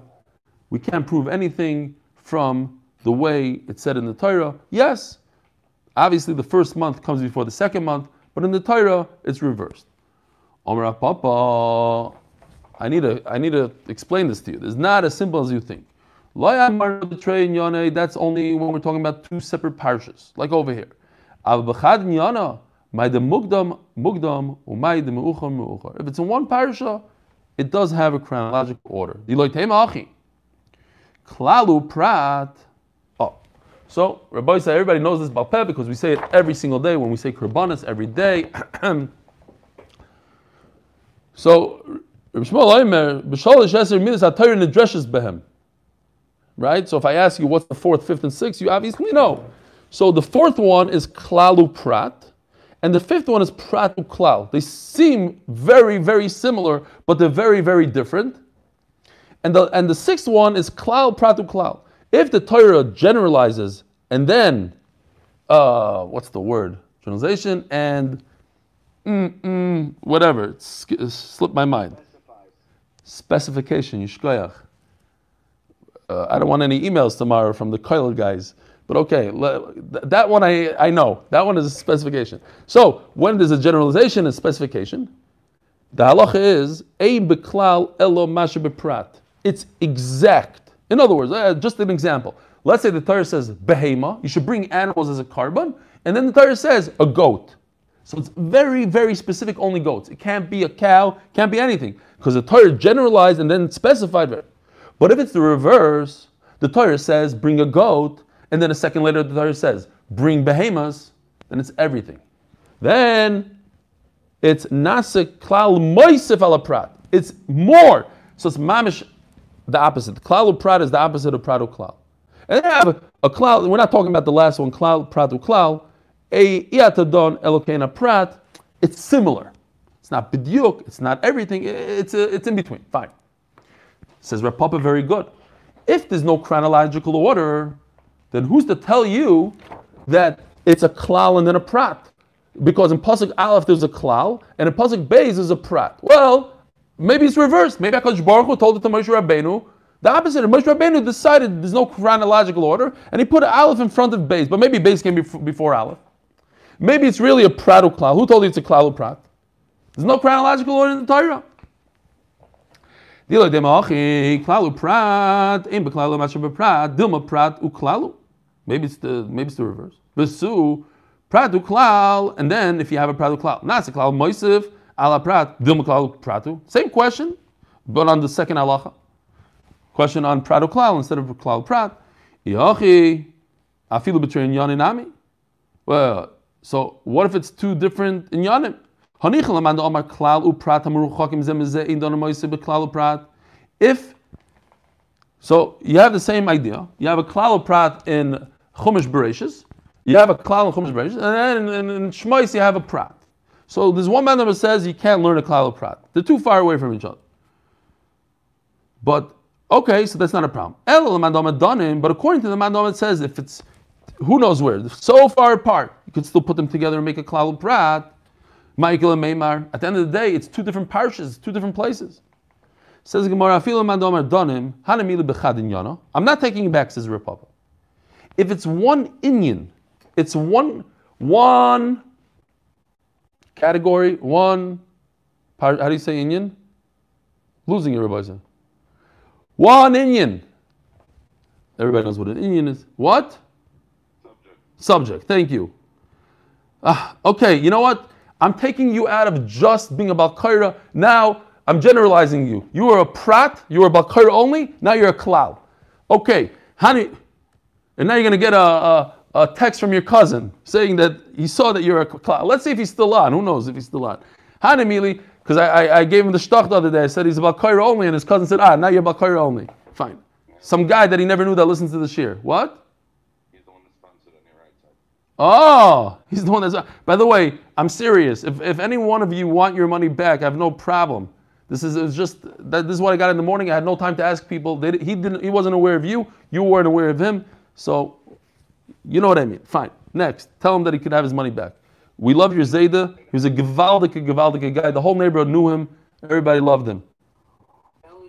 We can't prove anything from the way it's said in the Torah. Yes, obviously the first month comes before the second month, but in the Torah it's reversed. Omar Papa. I need to I need to explain this to you. It's not as simple as you think. That's only when we're talking about two separate parshas, like over here. If it's in one parsha, it does have a chronological order. Klalu prat. So Rabbi said everybody knows this balpeh because we say it every single day when we say korbanos every day. so Right? So if I ask you what's the fourth, fifth, and sixth, you obviously know. So the fourth one is klalu prat, and the fifth one is pratu klal. They seem very, very similar, but they're very, very different. And the, and the sixth one is klal pratu klal. If the Torah generalizes and then, uh, what's the word? Generalization and mm, mm, whatever, it slipped my mind specification, Yishkoyach. Uh, I don't want any emails tomorrow from the Koil guys. But okay, that one I, I know. That one is a specification. So when there's a generalization and specification, the halacha is a beklal elo. It's exact. In other words, uh, just an example. Let's say the Torah says behema, you should bring animals as a korban, and then the Torah says a goat. So it's very, very specific, only goats. It can't be a cow, can't be anything. Because the Torah generalized and then specified. But if it's the reverse, the Torah says, bring a goat, and then a second later the Torah says, bring behemoths, then it's everything. Then it's nasik klal moisif alaprat. It's more. So it's mamish, the opposite. Klal prat is the opposite of pratu klal. And then I have a, klal, we're not talking about the last one, klal pratu klal a iatadon elokena prat, it's similar. It's not bidyuk, it's not everything, it's, a, it's in between. Fine. Says Rav Papa, very good. If there's no chronological order, then who's to tell you that it's a klal and then a prat? Because in Pasuk Aleph there's a klal, and in Pasuk Beis there's a prat. Well, maybe it's reversed. Maybe HaKadosh Baruch Hu told it to Moshe Rabbeinu, the opposite. Moshe Rabbeinu decided there's no chronological order, and he put Aleph in front of Beis, but maybe Beis came before Aleph. Maybe it's really a pratu klal. Who told you it's a klal prat? There's no chronological order in the Torah. Maybe it's the maybe it's the reverse. Besu Pratu klal, and then if you have a pratu klal, not a klal moisiv ala prat dilma klal pratu. Same question, but on the second halacha. Question on pratu klal instead of klal prat. Yachi afilu between yaninami. Well, so what if it's two different inyanim? If so, you have the same idea. You have a klal prat in Chumash Bereshis, you have a klal in Chumash Bereshis, and then in, in, in Shmois you have a prat. So there's one man that says you can't learn a klal prat. They're too far away from each other. But okay, so that's not a problem. But according to the mandam, it says if it's who knows where, so far apart, you could still put them together and make a klal prat. Michael and Meimar. At the end of the day, it's two different parshas, two different places. Says Gemara, I'm not taking it back, says Republic. If it's one Inyan, it's one one category, one how do you say Indian? Losing everybody. One Indian. Everybody knows what an Indian is. What? Subject. Subject. Thank you. Uh, okay, you know what? I'm taking you out of just being about Kaira. Now I'm generalizing you. You were a prat, you were a Kaira only, now you're a klal. Okay, honey, and now you're going to get a, a, a, text from your cousin saying that he saw that you're a klal. Let's see if he's still on. Who knows if he's still on? Hanimili, because I, I, I, gave him the shtach the other day. I said he's about Kaira only, and his cousin said, ah, now you're about Kaira only. Fine. Some guy that he never knew that listens to the shir. What? He's the one that's sponsored on your right side. Oh, he's the one that's. By the way, I'm serious. If, if any one of you want your money back, I have no problem. This is just that. This is what I got in the morning. I had no time to ask people. They, he didn't. He wasn't aware of you. You weren't aware of him. So, you know what I mean. Fine. Next, tell him that he could have his money back. We love your Zayda. He was a gewaldige, gewaldige guy. The whole neighborhood knew him. Everybody loved him.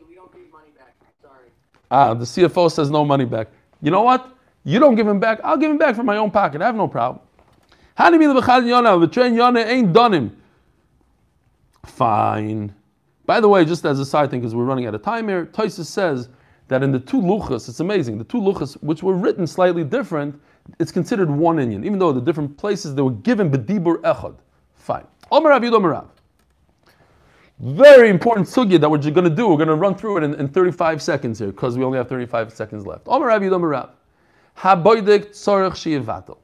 we don't give money back. Sorry. Ah, the CFO says no money back. You know what? You don't give him back, I'll give him back from my own pocket. I have no problem. ain't done him. Fine. By the way, just as a side thing, because we're running out of time here, Toysa says that in the two luchas, it's amazing, the two luchas, which were written slightly different, it's considered one inyan, even though the different places they were given bedibur echad. Fine. Omer Rav Yud Very important sugya that we're going to do. We're going to run through it in, in 35 seconds here because we only have 35 seconds left. Omer Rav Yud Haboidik tzorech shiavatel.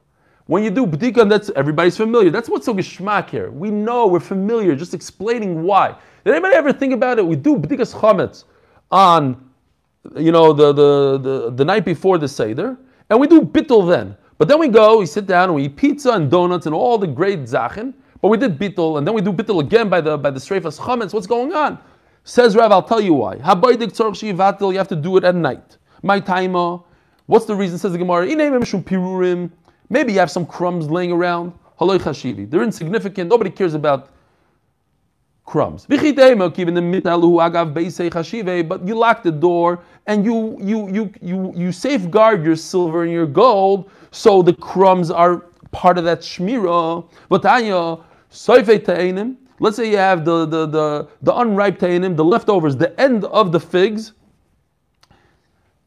When you do bdika, that's everybody's familiar. That's what's so geschmack here. We know we're familiar. Just explaining why. Did anybody ever think about it? We do bdikas chametz on, you know, the, the, the, the night before the seder, and we do bittul then. But then we go, we sit down, and we eat pizza and donuts and all the great zachin. But we did bittul, and then we do bittul again by the by the streifas chametz. What's going on? Says Rav, I'll tell you why. You have to do it at night. My timer. What's the reason? Says the Gemara. Maybe you have some crumbs laying around. They're insignificant. Nobody cares about crumbs. But you lock the door and you you you you you safeguard your silver and your gold, so the crumbs are part of that shmira. Let's say you have the the the, the unripe tainim, the leftovers, the end of the figs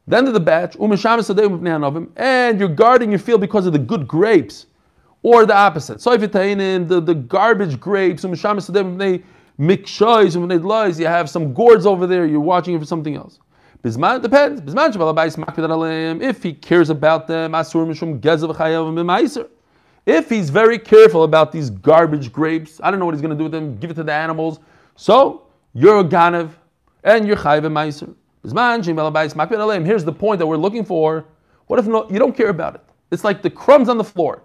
the end of the batch, um and you're guarding your field because of the good grapes, or the opposite. So if the, the garbage grapes, um you have some gourds over there, you're watching for something else. It depends. If he cares about them, if he's very careful about these garbage grapes, I don't know what he's going to do with them, give it to the animals. So you're a ganav and you're chayv meiser. Here's the point that we're looking for. What if no, you don't care about it? It's like the crumbs on the floor.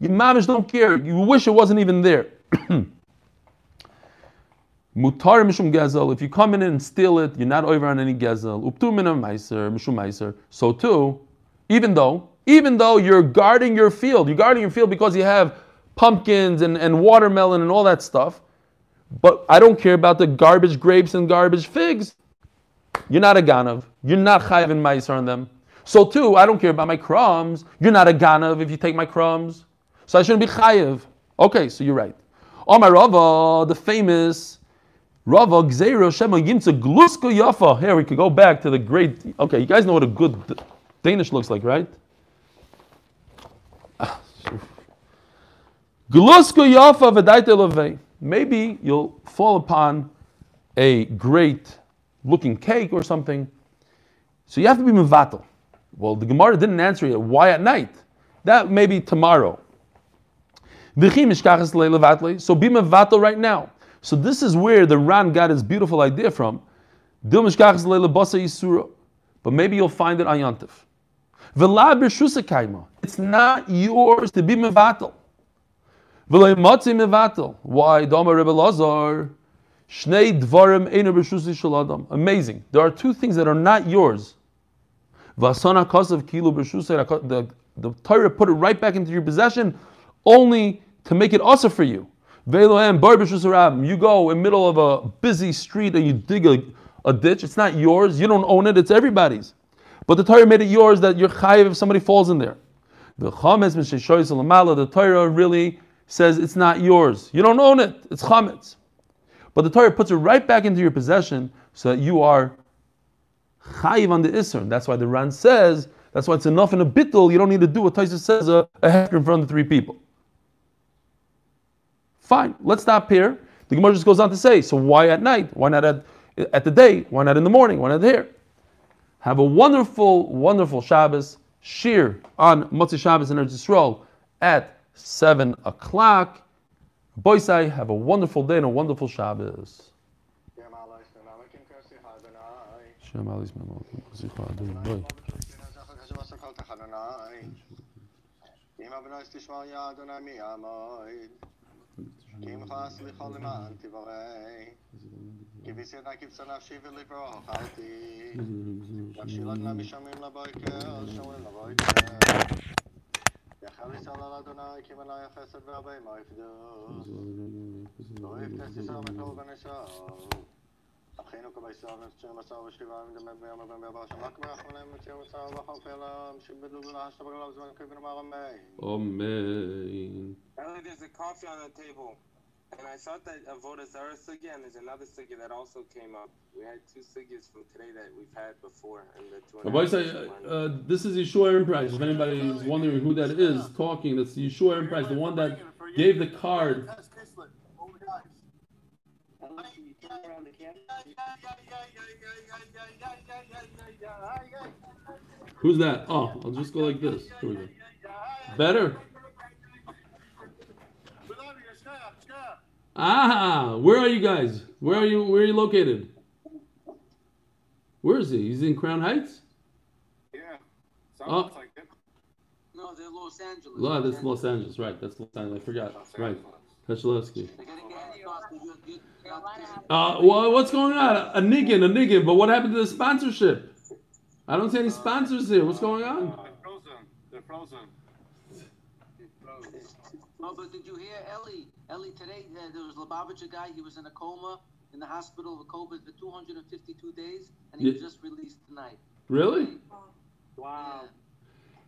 You mamish don't care. You wish it wasn't even there. Mutar mishum gezel. If you come in and steal it, you're not over on any gezel. Uptu minam meiser mishum meiser. So too, even though even though you're guarding your field, you're guarding your field because you have pumpkins and, and watermelon and all that stuff. But I don't care about the garbage grapes and garbage figs. You're not a ganav. You're not chayiv in ma'aser on them. So too, I don't care about my crumbs. You're not a ganav if you take my crumbs. So I shouldn't be chayiv. Okay, so you're right. Omar Rava, the famous Rava Gzeiro Shema Yimtza Glusko Yafa. Here we could go back to the great. Okay, you guys know what a good Danish looks like, right? Glusko yafa levei. Maybe you'll fall upon a great looking cake or something. So you have to be mevatel. Well, the Gemara didn't answer yet. Why at night? That may be tomorrow. So be mevatel right now. So this is where the Ran got his beautiful idea from. But maybe you'll find it on Yantif. It's not yours to be mevatel. Why? Dama. Amazing. There are two things that are not yours. Vasana the Torah put it right back into your possession only to make it also for you. You go in middle of a busy street and you dig a, a ditch. It's not yours. You don't own it. It's everybody's. But the Torah made it yours that you're chayiv if somebody falls in there. The chametz. The Torah really says it's not yours. You don't own it. It's chametz. But the Torah puts it right back into your possession so that you are chayiv on the isser. That's why the Ran says, that's why it's enough in a bittul, you don't need to do what Taisa says uh, a, a hecker in front of three people. Fine, let's stop here. The Gemara just goes on to say, so why at night? Why not at, at the day? Why not in the morning? Why not here? Have a wonderful, wonderful Shabbos, shir on Motzi Shabbos in Eretz Yisrael at 7 o'clock. Boisai, have a wonderful day and a wonderful Shabbos. כי אם יכולה סליחה למען תברא, כי בסיידה כבשה נפשי ולברוך ארתי, להשאיר עד למשמים לבויקר, שומרים לבויקר. יחל ישראל על אדוני, כי מלא החסד והבהמה יפדו, לא יפתס ישראל בכל בנשאר. אחינו כבישראל נפצ'ר מסר ושכיבה מדמת ביום הבן בעבר שמק מאחרונים מציע מסר וחוף אלם שבדו ולהשת בגלב זמן כבן אמר אמן Amen. Apparently, there's a coffee on the table. And I thought that Avodah Zarah sugya, and there's another sugya that also came up. We had two sugyas from today that we've had before. In the two and a half Boisai, years we learned. uh, this is Yeshua Aaron Price. If anybody is wondering who that is talking, that's Yeshua Aaron Price, the one that gave the card. Who's that? Oh, I'll just go like this. Here we go. Better? Ah, where are you guys? Where are you? Where are you located? Where is he? He's in Crown Heights. Yeah. Oh. Sounds like it. No, they're Los Angeles. No, that's Los Angeles, right? That's Los Angeles. I forgot. Right, Kachalowski. They're getting gas costs, but you- you- Uh, well, what's going on? A niggin, a niggin. But what happened to the sponsorship? I don't see any sponsors here. What's going on? They're frozen. They're frozen. Oh, but did you hear Ellie? Ellie today, uh, there was Lubavitch, a guy, he was in a coma in the hospital with COVID for 252 days, and he was just released tonight. Really? Wow.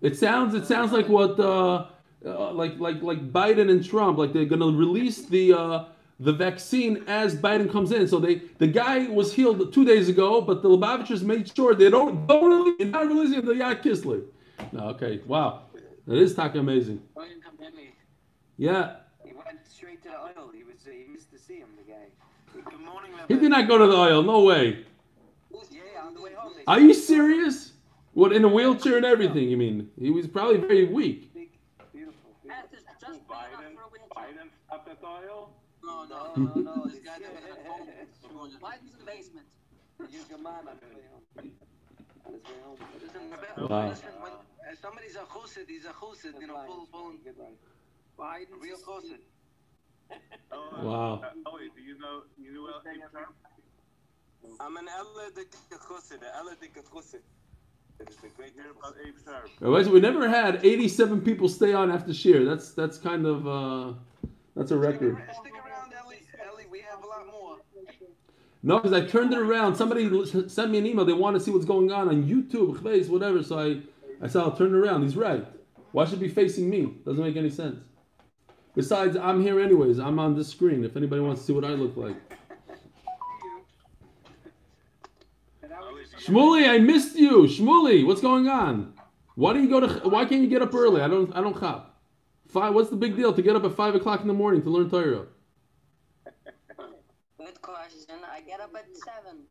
It sounds. It sounds like what, uh, uh, like like like Biden and Trump. Like they're gonna release the uh, the vaccine as Biden comes in. So they the guy was healed two days ago, but the Lubavitchers made sure they don't don't release, they're not releasing the Yud Kislev. No, okay, wow, that is talking amazing. William Company. Yeah, He went straight to the Ohel. He was he missed to see him, the guy. Good morning, he did not go to the Ohel. No way. Yeah, on the way home. Are you serious? What in a wheelchair and everything? You mean he was probably very weak? Big, beautiful. Just, just big enough Biden. for. Biden stopped at the Ohel. No, no, No, no, no. This guy that was in a coma. Biden's in the basement. Use your man on his way home. On his way home. Listen, Wow. listen, when uh, somebody's a chusid, he's a chusid, you know, pull, pull, Good. Biden's real chusid. Oh, Wow. Uh, Ellie, do you know you knew El Term? I'm an Ella de Kachusid, the Ella de Kachusid. It's the great Hear about Abe Sharp. Otherwise, we never had 87 people stay on after shear. That's that's kind of uh, that's a record. Stick around, Ellie. We have a lot more. No, because I turned it around. Somebody sent me an email. They want to see what's going on on YouTube, whatever. So I, I said I'll turn it around. He's right. Why should be facing me? Doesn't make any sense. Besides, I'm here anyways. I'm on this screen. If anybody wants to see what I look like. Shmuley, I missed you. Shmuley, what's going on? Why do you go to? Why can't you get up early? I don't. I don't hop. Five. What's the big deal to get up at five o'clock in the morning to learn Torah? Good question. I get up at seven.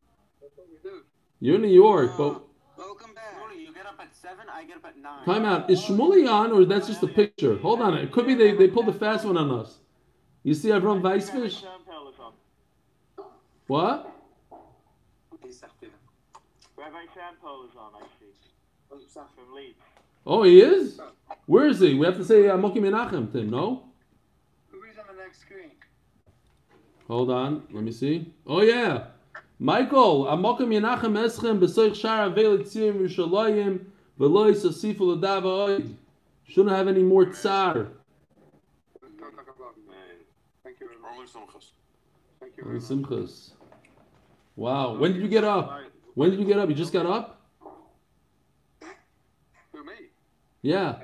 You're in New York, but Welcome back. You get up at seven. I get up at nine. time out. Is Shmuley on, or that's just a picture? Hold on. It could be they, they pulled a fast one on us. You see Avram Weissfish? Champel is on. What? Rabbi Champel is on, I see. From Leeds. Oh, he is. Where is he? We have to say uh, Moki Menachem, Tim. No. Who's on the next screen? Hold on. Let me see. Oh yeah. Michael, Amokim Yenachem Eschem B'Soich Shara Veil Yerushalayim V'Lo Yisasifu L'Dav Ha'oid. Shouldn't have any more tsar. Thank you very much. Thank you very much. Wow. When did you get up? When did you get up? You just got up? Who, me? Yeah.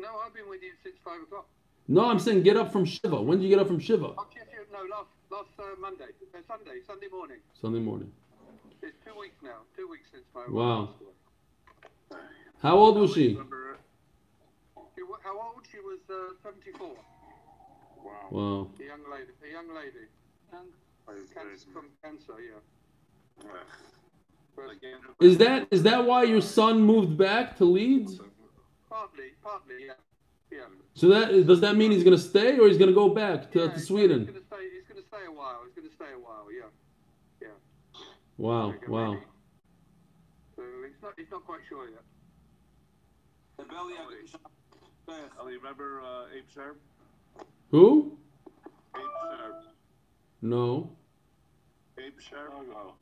No, I've been with you since 5 o'clock. No, I'm saying get up from Shiva. When did you get up from Shiva? I'll kiss you, no, last, last uh, Monday. Uh, Sunday, Sunday morning. Sunday morning. It's two weeks now. Two weeks since 5 Wow. o'clock. How old was she? Remember, uh, she how old? She was uh, 74. Wow. Wow. A young lady. A young lady. Cancer, from cancer, yeah. But Is that is that why your son moved back to Leeds? partly, partly, yeah. Yeah. So that does that mean he's gonna stay or he's gonna go back to, yeah to he's Sweden? Gonna stay, he's going to stay a while. He's going to stay a while, yeah. Yeah. Wow, Like wow. baby. So he's not, he's not quite sure yet. The belly of the Ellie, remember uh, Abe Sharp? Who? Abe Sharp. No, Abe Sharp? Oh,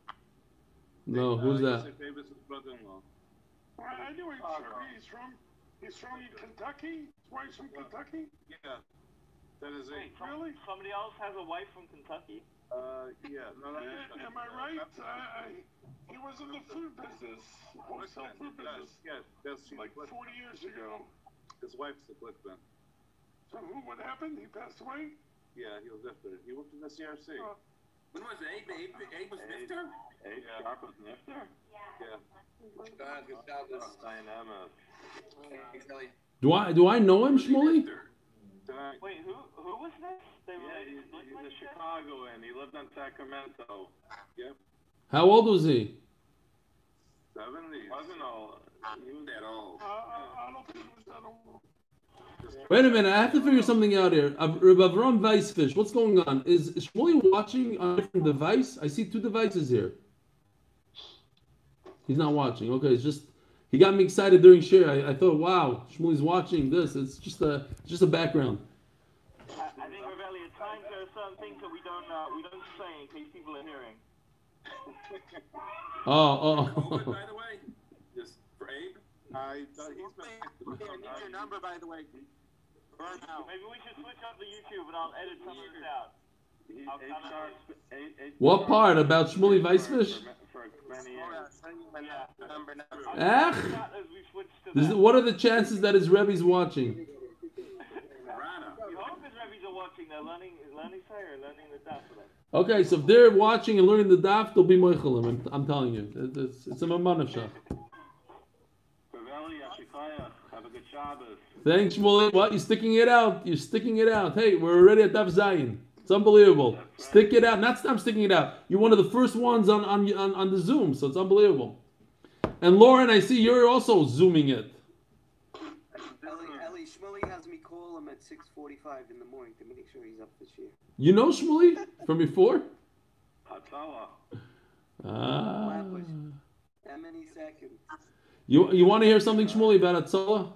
no. Who's that? Davis' brother-in-law. I knew him, sir. He's from, he's from Kentucky. His wife's from Kentucky. Yeah. That is Abe. Really? Somebody else has a wife from Kentucky? Uh, yeah. No, no, Uh, am I right? I, I, he was in the food business, wholesale food business, Yes, that's like 40 years ago. His wife's a Glickman. So who, what happened? He passed away? Yeah, he was after. He worked in the CRC. Oh. When was Abe? Abe, Abe was Nifter? Abe Sharp was Nifter? Yeah. God, good job. This Dynamo. Do I do I know him, Shmuley? Wait, who who was this? They yeah, he's, he's a Chicagoan. He lived in Sacramento. Yep. How old was he? Seventy. Wasn't all. He was At all. Uh, I, I don't think he was that old. Wait a minute, I have to figure something out here. Av- Rabbi Avram Weissfish, what's going on? Is Shmuley watching on a different device? I see two devices here. He's not watching. Okay, it's just he got me excited during share. I, I thought, wow, Shmuley's watching this. It's just a just a background. I, I think, Ravelli, at times there are certain things that we don't uh, we don't say in case people are hearing. Oh, Who, oh. by the way? Just for Abe? I thought he's I need your number, by the way. Burn. Maybe we should switch up the YouTube and I'll edit some of this out. What part about Shmuley Weissfish? Ach, this, that. what are the chances that his Rebbe's watching? Okay, so if they're watching and learning the daf, they'll be moichelim. I'm, I'm telling you, It- it's, it's a shach. A good Shabbos. Thanks, Shmuley. What? You're sticking it out. You're sticking it out. Hey, we're already at Daf Zion. It's unbelievable. Stick it out. Not stop sticking it out. You're one of the first ones on, on, on, on the Zoom, so it's unbelievable. And Lauren, I see you're also zooming it. Ellie, Ellie, Shmuley has me call him at 6.45 in the morning to make sure he's up this year. You know Shmuley from before? Hatzalah. Ah. How many seconds? You, you want to hear something, Shmuley, about Atzala?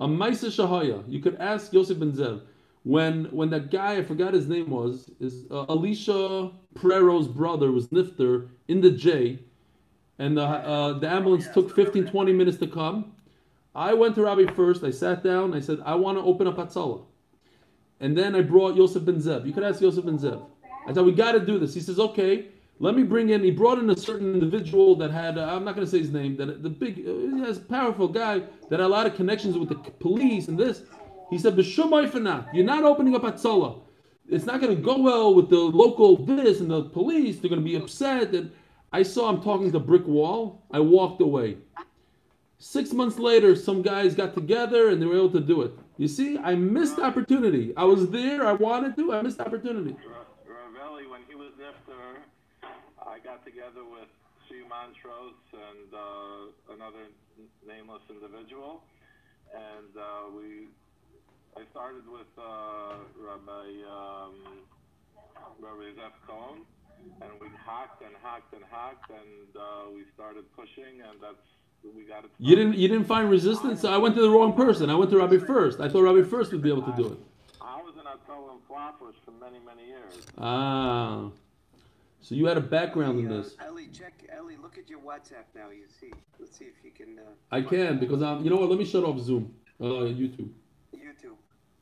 A Maisa Shahaya. You could ask Yosef Ben Zev. When when that guy, I forgot his name was, is uh, Alicia Pereiro's brother was Nifter in the J, and the, uh, the ambulance took 15, 20 minutes to come. I went to Rabbi first. I sat down. I said, I want to open up Atzala. And then I brought Yosef Ben Zev. You could ask Yosef Ben Zev. I said, we got to do this. He says, okay. Let me bring in. He brought in a certain individual that had. Uh, I'm not going to say his name. That the big, uh, has powerful guy that had a lot of connections with the police and this. He said, "B'shumay fanat. You're not opening up Atzala. It's not going to go well with the local this and the police. They're going to be upset." And I saw him talking to brick wall. I walked away. Six months later, some guys got together and they were able to do it. You see, I missed opportunity. I was there, I wanted to, I missed opportunity. Ravelli, when he was nifter, I got together with Sue Montrose and uh, another nameless individual, and uh, we. I started with uh, Rabbi um, Rabbi Zef Cohen, and we hacked and hacked and hacked, and uh, we started pushing, and that's we got it. You didn't you didn't find resistance? I went to the wrong person. I went to Rabbi First. I thought Rabbi First would be able to do it. I was in Atol and Flappers for many many years. Ah. So you had a background in this. Ellie, check. Ellie, look at your WhatsApp now. You see. Let's see if you can. Uh, I can because I'm. You know what? Let me shut off Zoom. Uh, YouTube. YouTube.